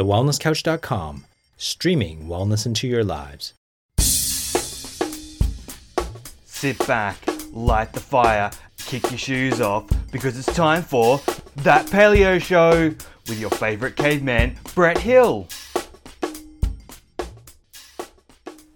thewellnesscouch.com, streaming wellness into your lives. Sit back, light the fire, kick your shoes off, because it's time for That Paleo Show with your favourite caveman, Brett Hill.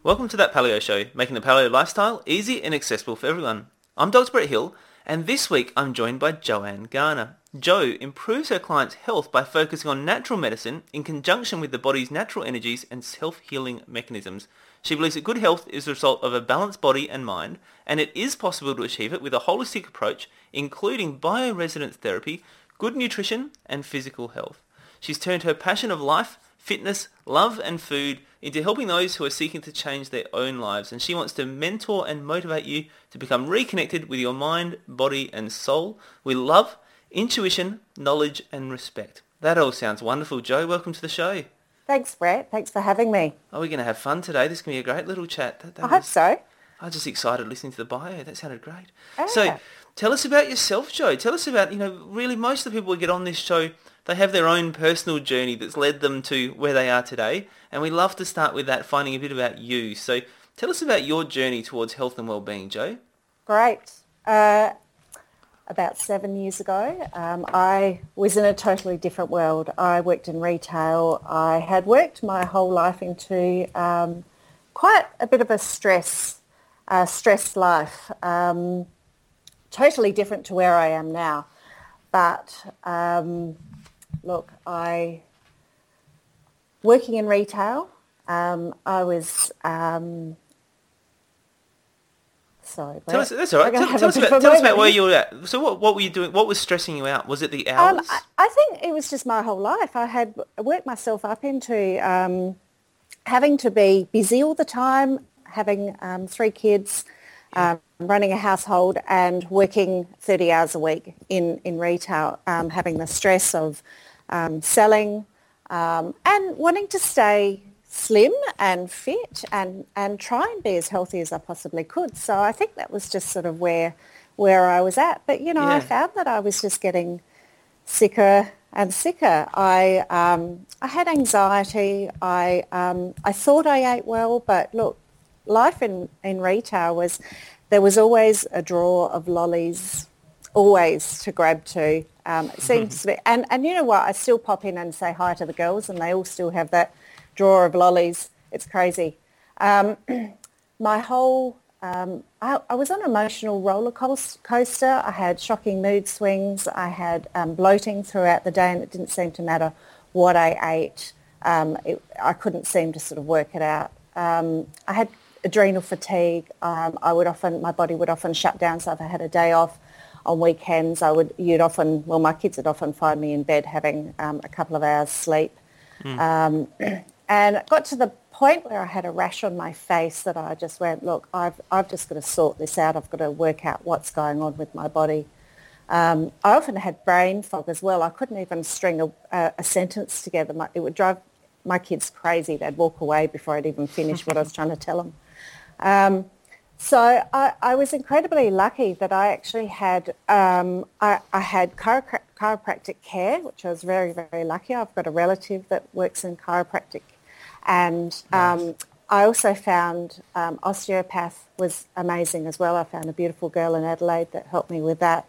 Welcome to That Paleo Show, making the paleo lifestyle easy and accessible for everyone. I'm Dr. Brett Hill, and this week I'm joined by Joanne Garner. Jo improves her clients' health by focusing on natural medicine in conjunction with the body's natural energies and self-healing mechanisms. She believes that good health is the result of a balanced body and mind, and it is possible to achieve it with a holistic approach, including bioresonance therapy, good nutrition, and physical health. She's turned her passion of life, fitness, love, and food into helping those who are seeking to change their own lives, and she wants to mentor and motivate you to become reconnected with your mind, body, and soul with love, intuition, knowledge, and respect. That all sounds wonderful, Jo. Welcome to the show. Thanks, Brett. Thanks for having me. Are we going to have fun today? This is going to be a great little chat. That, that I hope so. I was just excited listening to the bio. That sounded great. Ah. So, tell us about yourself, Jo. Tell us about, you know, really most of the people who get on this show, they have their own personal journey that's led them to where they are today. And we love to start with that, finding a bit about you. So, tell us about your journey towards health and well-being, Jo. Great. Uh, about seven years ago, um, I was in a totally different world. I worked in retail. I had worked my whole life into um, quite a bit of a stress, uh, life. Um, totally different to where I am now. But um, look, I working in retail. Um, I was um, sorry. Tell us, that's all right. Tell, tell us about, tell us about where you were at. So, what, what were you doing? What was stressing you out? Was it the hours? Um, I, I think it was just my whole life. I had worked myself up into um, having to be busy all the time, having um, three kids, um, running a household and working 30 hours a week in, in retail, um, having the stress of um, selling um, and wanting to stay slim and fit and, and try and be as healthy as I possibly could. So I think that was just sort of where where I was at. But, you know, Yeah. I found that I was just getting sicker and sicker. I um, I had anxiety. I um, I thought I ate well, but look, life in, in retail was there was always a drawer of lollies, always to grab to. Um, it seems to be, and and you know what? I still pop in and say hi to the girls, and they all still have that drawer of lollies. It's crazy. Um, my whole um, I, I was on an emotional roller coaster. I had shocking mood swings. I had um, bloating throughout the day, and it didn't seem to matter what I ate. Um, it, I couldn't seem to sort of work it out. Um, I had adrenal fatigue. Um, I would often, my body would often shut down. So if I had a day off on weekends, I would, you'd often, well, my kids would often find me in bed having um, a couple of hours sleep. Um, and it got to the point where I had a rash on my face that I just went, look, I've, I've just got to sort this out. I've got to work out what's going on with my body. Um, I often had brain fog as well. I couldn't even string a, a, a sentence together. My, it would drive my kids crazy. They'd walk away before I'd even finish what I was trying to tell them. Um, so I, I was incredibly lucky that I actually had um, I, I had chiropra- chiropractic care, which I was very very lucky. I've got a relative that works in chiropractic, and um, I also found um, osteopath was amazing as well. I found a beautiful girl in Adelaide that helped me with that.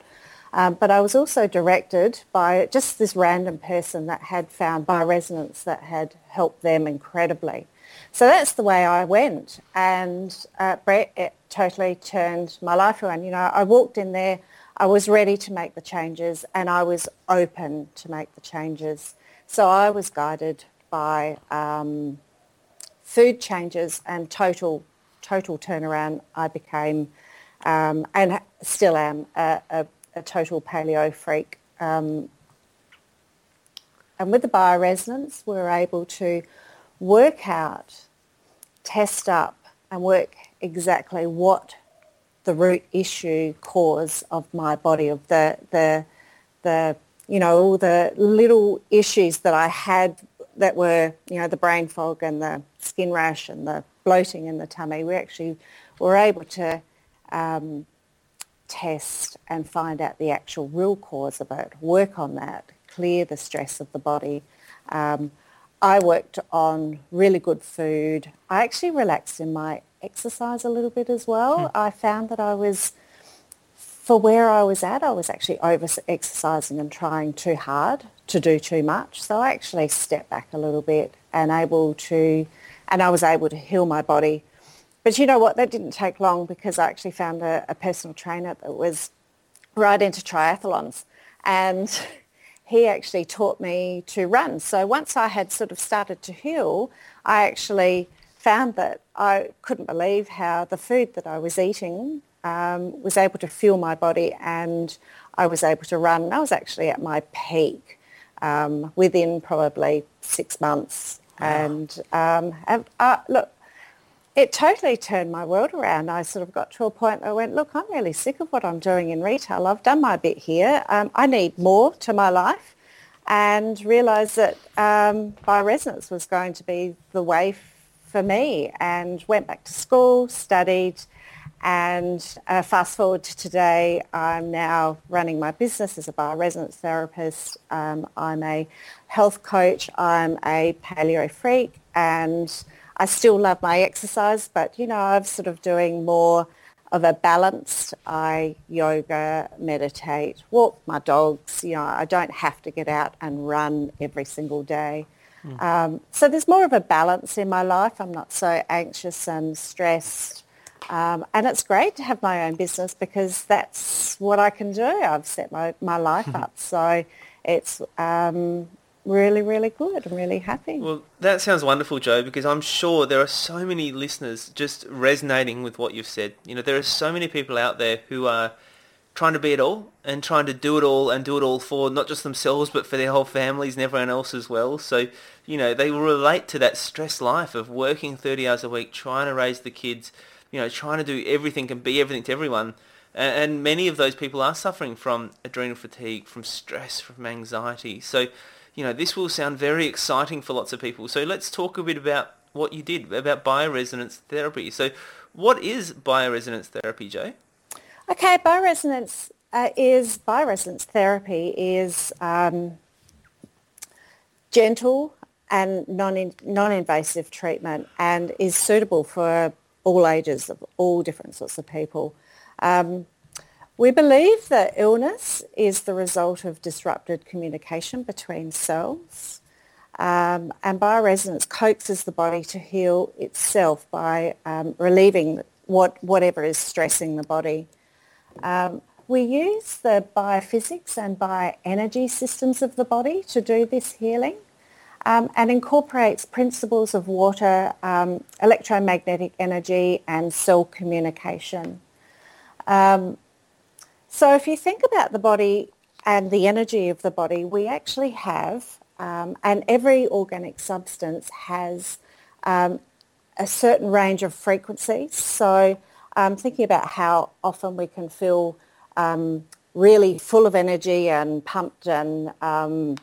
Um, but I was also directed by just this random person that had found bioresonance that had helped them incredibly. So that's the way I went. And uh, Brett, it totally turned my life around. You know, I walked in there, I was ready to make the changes and I was open to make the changes. So I was guided by um, food changes and total, total turnaround. I became, um, and still am, a, a, a total paleo freak. Um, and with the bioresonance, we were able to work out, test up, and work exactly what the root issue cause of my body, of the the the you know all the little issues that I had that were you know the brain fog and the skin rash and the bloating in the tummy. We actually were able to um, test and find out the actual real cause of it, work on that, clear the stress of the body. Um, I worked on really good food. I actually relaxed in my exercise a little bit as well. Hmm. I found that I was, for where I was at, I was actually over exercising and trying too hard to do too much. So I actually stepped back a little bit and able to, and I was able to heal my body. But you know what? That didn't take long because I actually found a, a personal trainer that was right into triathlons. And he actually taught me to run. So once I had sort of started to heal, I actually found that I couldn't believe how the food that I was eating um, was able to fuel my body and I was able to run. I was actually at my peak um, within probably six months. Wow. And, um, and uh, look, it totally turned my world around. I sort of got to a point where I went, look, I'm really sick of what I'm doing in retail. I've done my bit here. Um, I need more to my life and realised that um, bioresonance was going to be the way f- for me and went back to school, studied, and uh, fast forward to today, I'm now running my business as a bioresonance therapist. Um, I'm a health coach. I'm a paleo freak and I still love my exercise, but you know, I'm sort of doing more of a balance. I yoga, meditate, walk my dogs. You know, I don't have to get out and run every single day. Mm. Um, so there's more of a balance in my life. I'm not so anxious and stressed. Um, and it's great to have my own business because that's what I can do. I've set my, my life up. So it's, um, really, really good. I'm really happy. Well, that sounds wonderful, Jo, because I'm sure there are so many listeners just resonating with what you've said. You know, there are so many people out there who are trying to be it all and trying to do it all and do it all for not just themselves but for their whole families and everyone else as well. So, you know, they relate to that stress life of working 30 hours a week, trying to raise the kids, you know, trying to do everything and be everything to everyone. And many of those people are suffering from adrenal fatigue, from stress, from anxiety. So, you know, this will sound very exciting for lots of people. So let's talk a bit about what you did about bioresonance therapy. So what is bioresonance therapy, Jo? Okay, bioresonance uh, is bioresonance therapy is um, gentle and non non-invasive treatment and is suitable for all ages of all different sorts of people. Um, we believe that illness is the result of disrupted communication between cells. Um, and bioresonance coaxes the body to heal itself by um, relieving what, whatever is stressing the body. Um, we use the biophysics and bioenergy systems of the body to do this healing um, and incorporates principles of water, um, electromagnetic energy and cell communication. Um, so if you think about the body and the energy of the body, we actually have, um, and every organic substance has um, a certain range of frequencies. So um, thinking about how often we can feel um, really full of energy and pumped and um,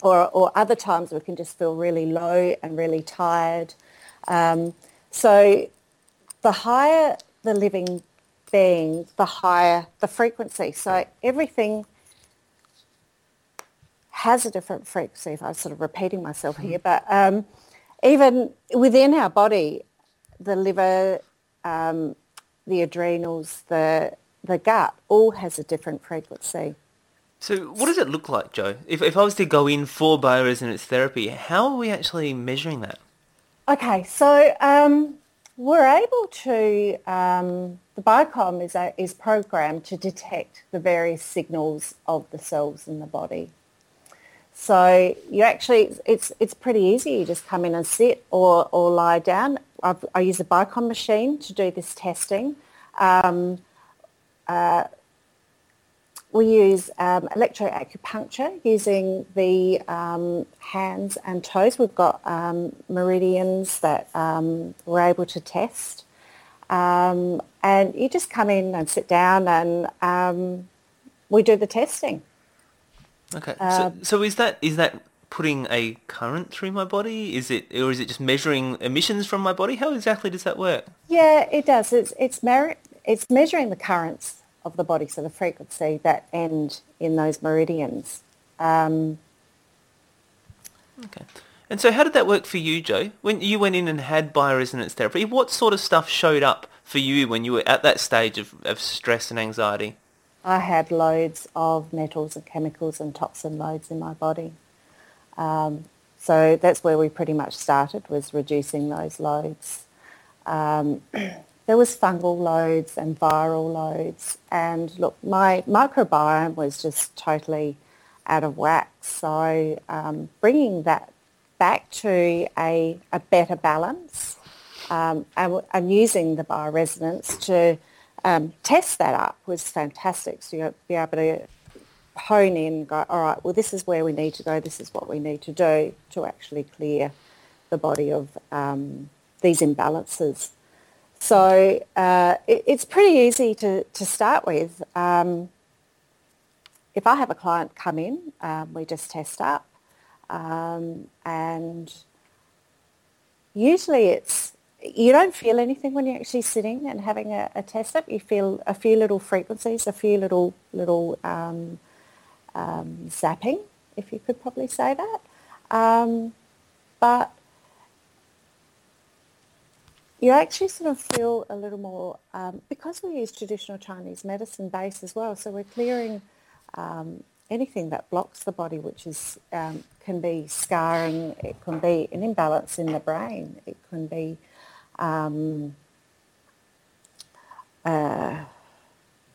or, or other times we can just feel really low and really tired. Um, so the higher the living being, the higher the frequency. So everything has a different frequency. If I'm sort of repeating myself hmm. here, but um, even within our body, the liver, um, the adrenals, the the gut, all has a different frequency. So what does it look like, Jo? If, if I was to go in for bioresonance therapy, how are we actually measuring that? Okay, so um, we're able to, um, the biocom is, a, is programmed to detect the various signals of the cells in the body. So you actually, it's, it's pretty easy. You just come in and sit or, or lie down. I've, i use a biocom machine to do this testing. Um, uh, we use um, electroacupuncture using the um, hands and toes. We've got um, meridians that um, we're able to test. Um, and you just come in and sit down and um, we do the testing. Okay. so, so is that is that putting a current through my body? Is it or is it just measuring emissions from my body? How exactly does that work? Yeah, it does. It's it's, mer- it's measuring the currents of the body, so the frequency that end in those meridians. Um, okay. And so how did that work for you, Jo? When you went in and had bioresonance therapy, what sort of stuff showed up for you when you were at that stage of, of stress and anxiety? I had loads of metals and chemicals and toxin loads in my body. Um, so that's where we pretty much started, was reducing those loads. Um, there was fungal loads and viral loads. And look, my microbiome was just totally out of whack. So um, bringing that back to a, a better balance um, and, and, using the bioresonance to um, test that up was fantastic. So you'll be able to hone in go, all right, well, this is where we need to go. This is what we need to do to actually clear the body of um, these imbalances. So uh, it, it's pretty easy to, to start with. Um, if I have a client come in, um, we just test up. Um, and usually it's, you don't feel anything when you're actually sitting and having a, a test up. You feel a few little frequencies, a few little, little um, um, zapping, if you could probably say that. Um, but you actually sort of feel a little more, um, because we use traditional Chinese medicine base as well, so we're clearing um, anything that blocks the body, which is um, can be scarring, it can be an imbalance in the brain, it can be um, uh,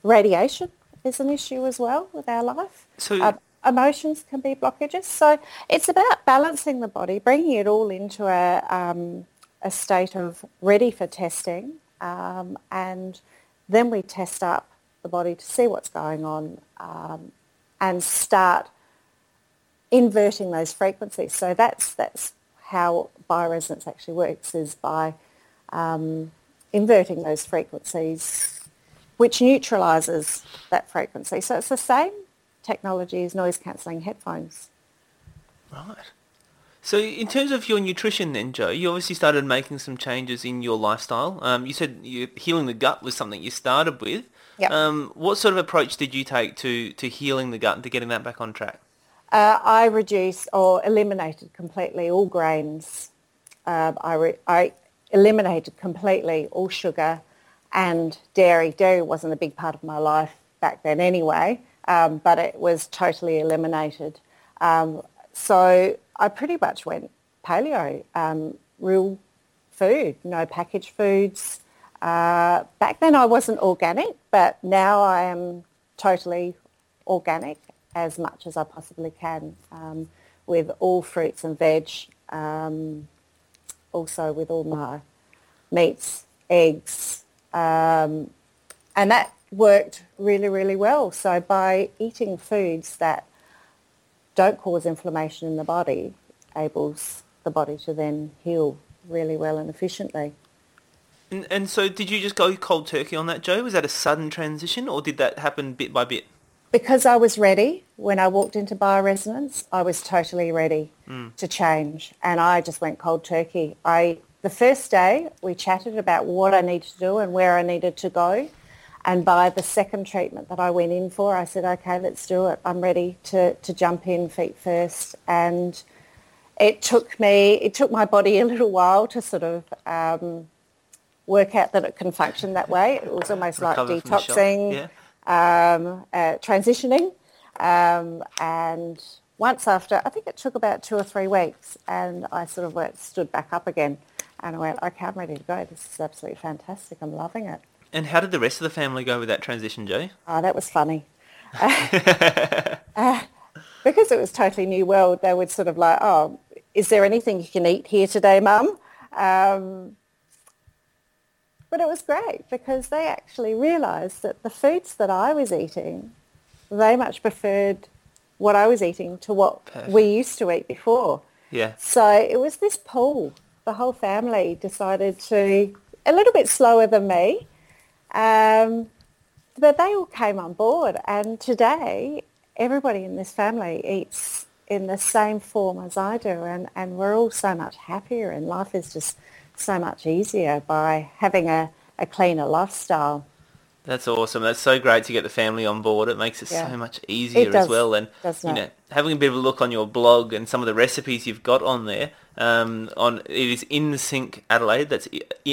radiation is an issue as well with our life. So uh, emotions can be blockages. So it's about balancing the body, bringing it all into a, um, a state of ready for testing, um, and then we test up the body to see what's going on um, and start inverting those frequencies. So that's that's how bioresonance actually works is by um, inverting those frequencies, which neutralises that frequency. So it's the same technology as noise cancelling headphones. Right. So in terms of your nutrition then, Jo, you obviously started making some changes in your lifestyle. Um, you said you, healing the gut was something you started with. Yep. Um, what sort of approach did you take to, to healing the gut and to getting that back on track? Uh, I reduced or eliminated completely all grains. Uh, I, re- I eliminated completely all sugar and dairy. Dairy wasn't a big part of my life back then anyway, um, but it was totally eliminated. Um, so I pretty much went paleo, um, real food, no packaged foods, uh, back then I wasn't organic, but now I am totally organic as much as I possibly can um, with all fruits and veg, um, also with all my meats, eggs, um, and that worked really, really well. So by eating foods that don't cause inflammation in the body, enables the body to then heal really well and efficiently. And, and so did you just go cold turkey on that, Jo? Was that a sudden transition or did that happen bit by bit? Because I was ready when I walked into bioresonance, I was totally ready mm. to change and I just went cold turkey. I the first day we chatted about what I needed to do and where I needed to go. And by the second treatment that I went in for, I said, okay, let's do it. I'm ready to, to jump in feet first. And it took me, it took my body a little while to sort of um, work out that it can function that way. It was almost Recover like detoxing, yeah. um, uh, transitioning. Um, and once after, I think it took about two or three weeks, and I sort of went, stood back up again. And I went, okay, I'm ready to go. This is absolutely fantastic. I'm loving it. And how did the rest of the family go with that transition, Jo? Oh, that was funny. uh, because it was totally new world, they would sort of like, oh, is there anything you can eat here today, Mum? Um, but it was great because they actually realised that the foods that I was eating, they much preferred what I was eating to what Perfect. we used to eat before. Yeah. So it was this pull. The whole family decided to, a little bit slower than me, um, but they all came on board. And today, everybody in this family eats in the same form as I do, and, and we're all so much happier, and life is just so much easier by having a, a cleaner lifestyle. That's awesome. That's so great to get the family on board. It makes it yeah. so much easier does, as well. And you know, having a bit of a look on your blog and some of the recipes you've got on there, Um, on it is InSync Adelaide. That's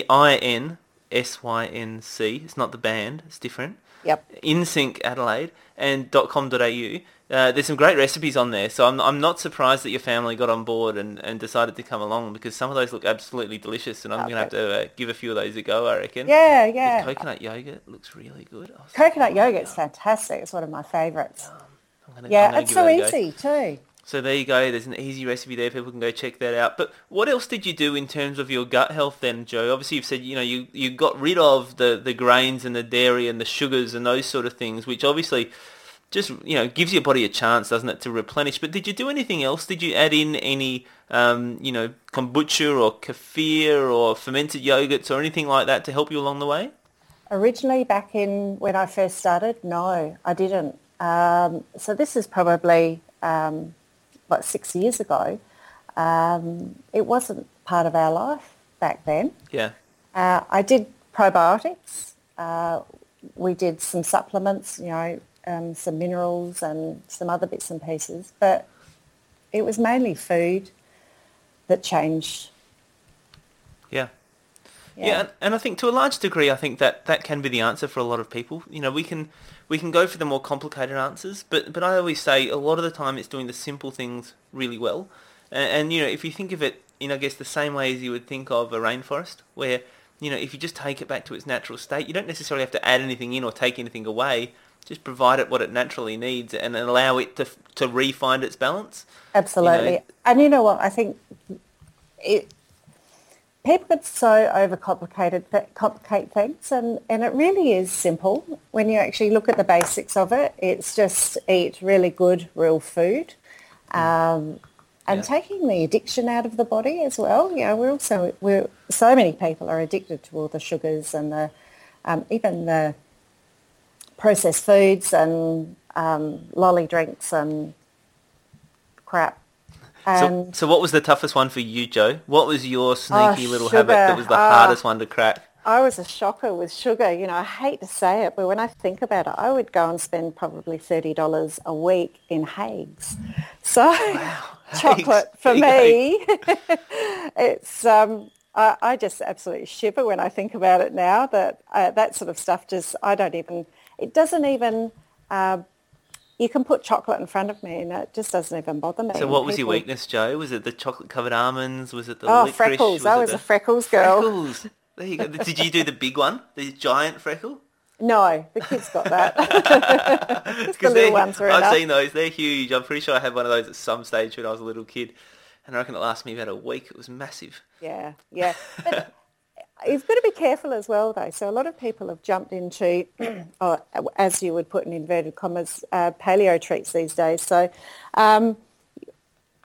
I N S Y N C. It's not the band. It's different. Yep. InSync Adelaide and .com.au. Uh, there's some great recipes on there, so I'm, I'm not surprised that your family got on board and, and decided to come along because some of those look absolutely delicious, and I'm going to have to uh, give a few of those a go, I reckon. Yeah, The yeah. coconut yogurt looks really good. Oh, Coconut yogurt's fantastic. It's one of my favourites. I'm gonna, Yeah, it's give so go. easy too. So there you go. There's an easy recipe there. People can go check that out. But what else did you do in terms of your gut health then, Jo? Obviously, you've said you know you you got rid of the the grains and the dairy and the sugars and those sort of things, which obviously just you know gives your body a chance, doesn't it, to replenish? But did you do anything else? Did you add in any um, you know kombucha or kefir or fermented yogurts or anything like that to help you along the way? Originally, back in when I first started, no, I didn't. Um, so this is probably um, what six years ago. Um, it wasn't part of our life back then. Yeah. Uh, I did probiotics. Uh, we did some supplements, you know, um, some minerals and some other bits and pieces. But it was mainly food that changed. Yeah. Yeah, and, and I think to a large degree, I think that that can be the answer for a lot of people. You know, we can we can go for the more complicated answers, but but I always say a lot of the time it's doing the simple things really well. And, and you know, if you think of it in I guess the same way as you would think of a rainforest, where you know if you just take it back to its natural state, you don't necessarily have to add anything in or take anything away. Just provide it what it naturally needs and allow it to to re-find its balance. Absolutely. And you know what? I think it, people get so overcomplicated, that complicate things, and, and it really is simple. When you actually look at the basics of it, it's just eat really good, real food. Um, and Yeah. taking the addiction out of the body as well. You know, we're also, we're, so many people are addicted to all the sugars and the, um, even the processed foods and um, lolly drinks and crap. So, so what was the toughest one for you, Jo? What was your sneaky little sugar. habit that was the Ah. hardest one to crack? I was a shocker with sugar. You know, I hate to say it, but when I think about it, I would go and spend probably thirty dollars a week in Haigh's. So chocolate Haigh's. for me, it's um, I, I just absolutely shiver when I think about it now. That uh, that sort of stuff just I don't even. It doesn't even. Uh, you can put chocolate in front of me, and it just doesn't even bother me. So what was your weakness, Jo? Was it the chocolate covered almonds? Was it the Oh, licorice? freckles! I was the... a freckles girl. Freckles. There you go. Did you do the big one? The giant freckle? No, the kids got that. The little ones are I've enough. seen those. They're huge. I'm pretty sure I had one of those at some stage when I was a little kid. And I reckon it lasted me about a week. It was massive. Yeah, yeah. But you've got to be careful as well, though. So a lot of people have jumped into, or, as you would put in inverted commas, uh, paleo treats these days. So um,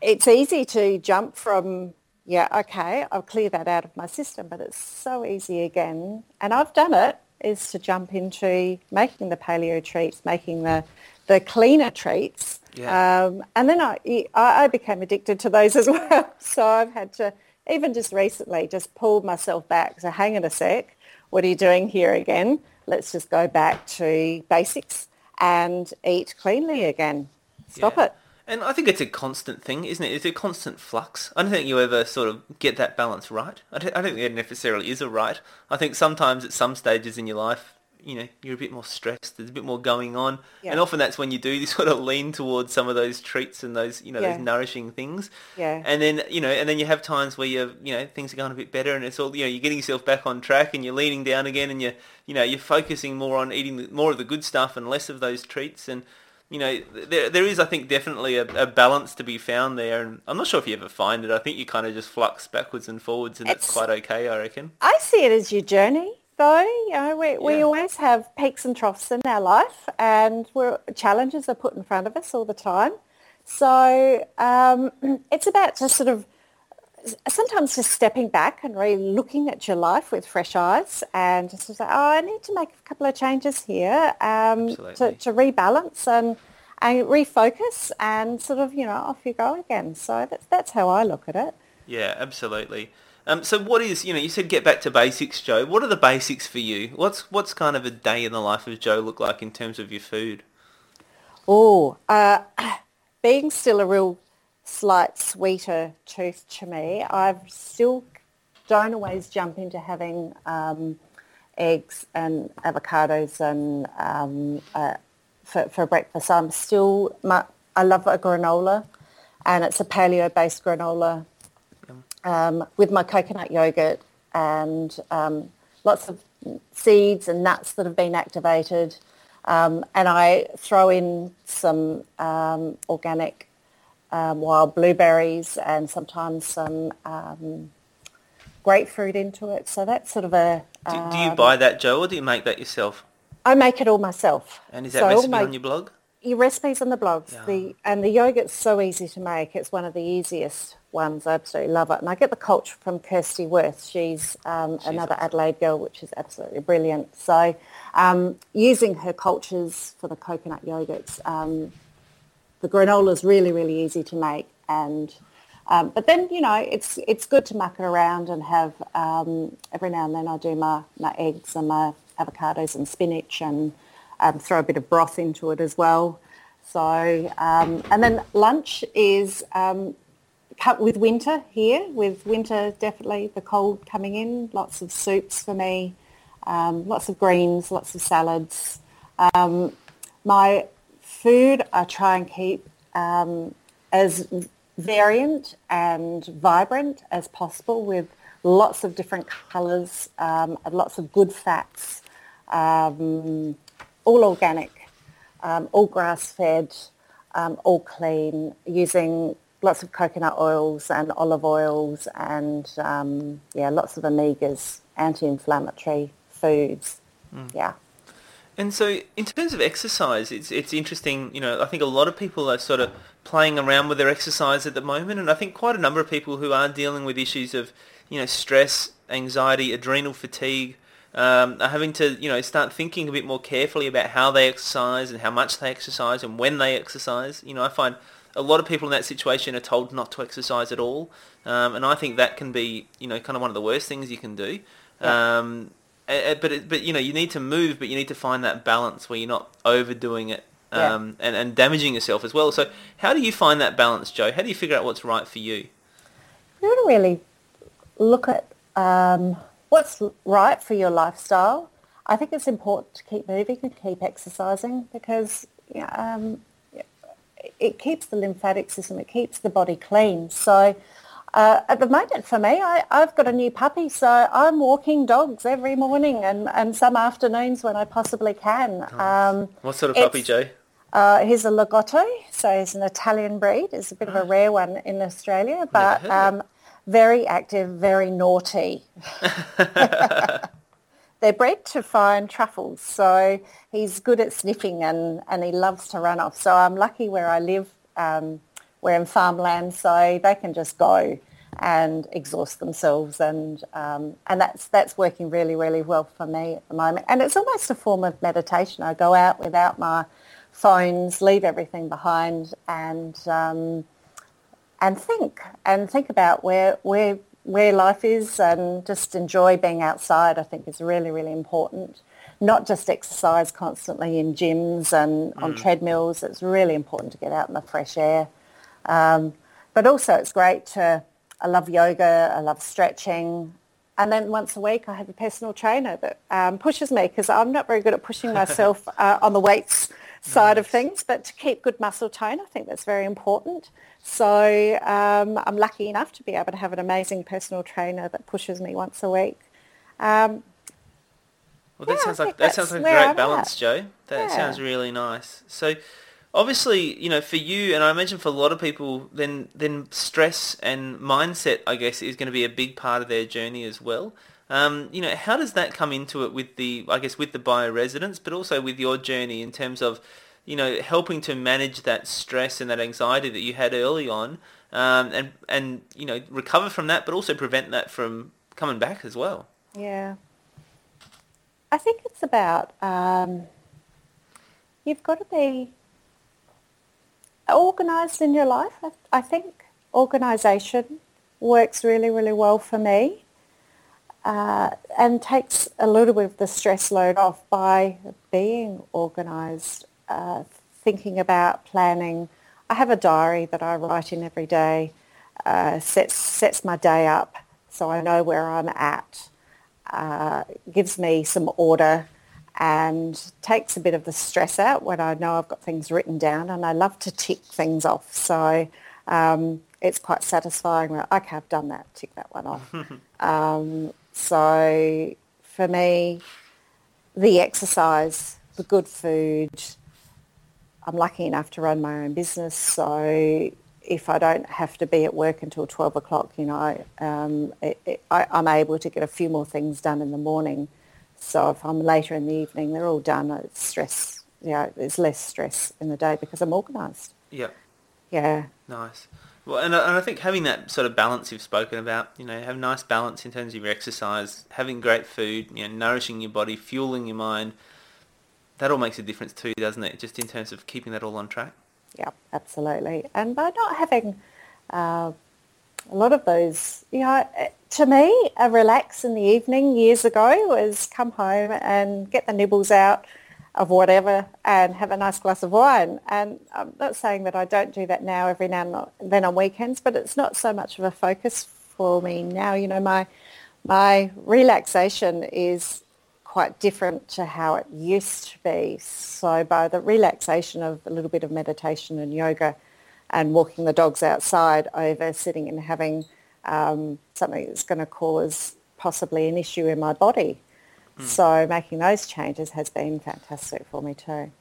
it's easy to jump from, yeah, okay, I'll clear that out of my system, but it's so easy again. And I've done it, is to jump into making the paleo treats, making the, the cleaner treats. Yeah. Um, and then I, I I became addicted to those as well. So I've had to, even just recently, just pulled myself back. So hang on a sec. What are you doing here again? Let's just go back to basics and eat cleanly again. Stop Yeah. it. And I think it's a constant thing, isn't it? It's a constant flux. I don't think you ever sort of get that balance right. I don't, I don't think there necessarily is a right. I think sometimes at some stages in your life, you know, you're a bit more stressed. There's a bit more going on, Yeah. and often that's when you do sort of lean towards some of those treats and those, you know, Yeah. those nourishing things. Yeah. And then you know, and then you have times where you're, you know, things are going a bit better, and it's all, you know, you're getting yourself back on track, and you're leaning down again, and you're, you know, you're focusing more on eating more of the good stuff and less of those treats, and you know, there there is, I think, definitely a, a balance to be found there, and I'm not sure if you ever find it. I think you kind of just flux backwards and forwards, and that's It's- quite okay, I reckon. I see it as your journey, though. You know, we, we always have peaks and troughs in our life, and we're, challenges are put in front of us all the time. So um, it's about just sort of sometimes just stepping back and really looking at your life with fresh eyes and just say, oh, I need to make a couple of changes here um, to, to rebalance and and refocus and sort of, you know, off you go again. So that's, that's how I look at it. Yeah, absolutely. Um, so what is, you know, you said get back to basics, Jo. What are the basics for you? What's what's kind of a day in the life of Jo look like in terms of your food? Oh, uh, being still a real slight sweeter tooth to me. I still don't always jump into having um, eggs and avocados and um, uh, for, for breakfast. I'm still, my, I love a granola and it's a paleo-based granola um, with my coconut yogurt and um, lots of seeds and nuts that have been activated. Um, and I throw in some um, organic um, wild blueberries and sometimes some um, grapefruit into it. So that's sort of a... Do, do you buy that, Jo, or do you make that yourself? I make it all myself. And is that So recipe my- on your blog? Your recipes on the blogs. Yeah. The and the yogurt's so easy to make. It's one of the easiest ones. I absolutely love it. And I get the culture from Kirsty Wirth. She's, um, another. Adelaide girl, which is absolutely brilliant. So um, using her cultures for the coconut yogurts, um, the granola is really, really easy to make. And um, but then you know it's it's good to muck it around and have um, every now and then I do my my eggs and my avocados and spinach and um, throw a bit of broth into it as well. So um, and then lunch is um, with winter here. With winter, definitely the cold coming in. Lots of soups for me. Um, lots of greens. Lots of salads. Um, my food, I try and keep um, as variant and vibrant as possible with lots of different colours um, lots of good fats, um, all organic, um, all grass-fed, all clean, using lots of coconut oils and olive oils and um, yeah, lots of omegas, anti-inflammatory foods. Yeah. And so, in terms of exercise, it's it's interesting. You know, I think a lot of people are sort of playing around with their exercise at the moment, and I think quite a number of people who are dealing with issues of, you know, stress, anxiety, adrenal fatigue, um, are having to, you know, start thinking a bit more carefully about how they exercise and how much they exercise and when they exercise. You know, I find a lot of people in that situation are told not to exercise at all, um, and I think that can be, you know, kind of one of the worst things you can do. Yeah. Um, but it, but you know you need to move, but you need to find that balance where you're not overdoing it Yeah. um, and and damaging yourself as well. So how do you find that balance, Jo? How do you figure out what's right for you? you to really look at um, what's right for your lifestyle. I think it's important to keep moving and keep exercising because yeah, um, it keeps the lymphatic system, it keeps the body clean. So uh, at the moment for me, I, I've got a new puppy, so I'm walking dogs every morning and, and some afternoons when I possibly can. Um, What sort of puppy, Jo? uh, he's a Lagotto, so he's an Italian breed. It's a bit of a rare one in Australia, but um, very active, very naughty. They're bred to find truffles, so he's good at sniffing and, and he loves to run off. So I'm lucky where I live. Um, we're in farmland, so they can just go and exhaust themselves, and um, and that's that's working really really well for me at the moment. And it's almost a form of meditation. I go out without my phones, leave everything behind, and um, and think and think about where where where life is and just enjoy being outside I think is really really important. Not just exercise constantly in gyms and on treadmills. It's really important to get out in the fresh air. Um, but also it's great to I love yoga I love stretching. And then once a week I have a personal trainer that um, pushes me because I'm not very good at pushing myself uh, on the weights side of things, but to keep good muscle tone, I think that's very important. So um, I'm lucky enough to be able to have an amazing personal trainer that pushes me once a week. Um, Well, that Yeah, sounds like that sounds like a great I'm balance, at. Jo. That Yeah. sounds really nice. So, obviously, you know, for you and I imagine for a lot of people, then then stress and mindset, I guess, is going to be a big part of their journey as well. Um, you know, how does that come into it with the, I guess, with the bioresonance, but also with your journey in terms of, you know, helping to manage that stress and that anxiety that you had early on, um, and and you know, recover from that, but also prevent that from coming back as well. yeah. I think it's about um, you've got to be organised in your life. I, I think organisation works really, really well for me. Uh, and takes a little bit of the stress load off by being organised, uh, thinking about planning I have a diary that I write in every day, uh, sets, sets my day up so I know where I'm at, uh, gives me some order and takes a bit of the stress out when I know I've got things written down and I love to tick things off. So um, it's quite satisfying. Okay, I've done that, tick that one off. um, so for me, the exercise, the good food, I'm lucky enough to run my own business, so if I don't have to be at work until 12 o'clock, you know, um, it, it, I, I'm able to get a few more things done in the morning. So if I'm later in the evening, they're all done. It's stress, you know, there's less stress in the day because I'm organised. Yeah. Yeah. Nice. Well, and, and I think having that sort of balance you've spoken about, you know, have nice balance in terms of your exercise, having great food, you know, nourishing your body, fueling your mind, that all makes a difference too, doesn't it? Just in terms of keeping that all on track. Yeah, absolutely. And by not having uh, a lot of those, you know, to me, a relax in the evening years ago was come home and get the nibbles out of whatever and have a nice glass of wine. And I'm not saying that I don't do that now every now and then on weekends, but it's not so much of a focus for me now. You know, my my relaxation is quite different to how it used to be. So by the relaxation of a little bit of meditation and yoga and walking the dogs outside over sitting and having um, something that's going to cause possibly an issue in my body. Mm. So making those changes has been fantastic for me too.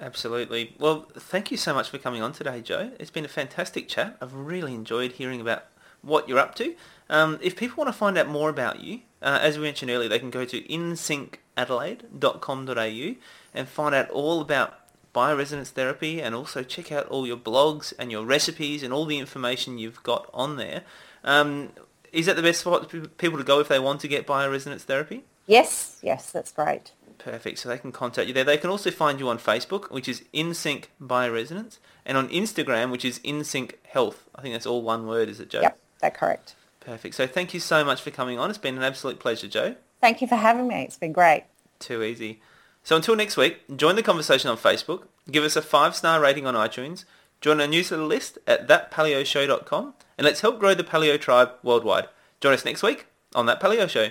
Absolutely. Well, thank you so much for coming on today, Jo. It's been a fantastic chat. I've really enjoyed hearing about what you're up to. Um, if people want to find out more about you, uh, as we mentioned earlier, they can go to insyncadelaide.com.au and find out all about bioresonance therapy and also check out all your blogs and your recipes and all the information you've got on there. Um, is that the best spot for people to go if they want to get bioresonance therapy? Yes, yes, that's great. Perfect. So they can contact you there. They can also find you on Facebook, which is InSync by Bioresonance, and on Instagram, which is InSync Health. I think that's all one word, is it, Jo? Yep, that's correct. Perfect. So thank you so much for coming on. It's been an absolute pleasure, Jo. Thank you for having me. It's been great. Too easy. So until next week, join the conversation on Facebook, give us a five-star rating on iTunes, join our newsletter list at thatpaleoshow.com, and let's help grow the paleo tribe worldwide. Join us next week on That Paleo Show.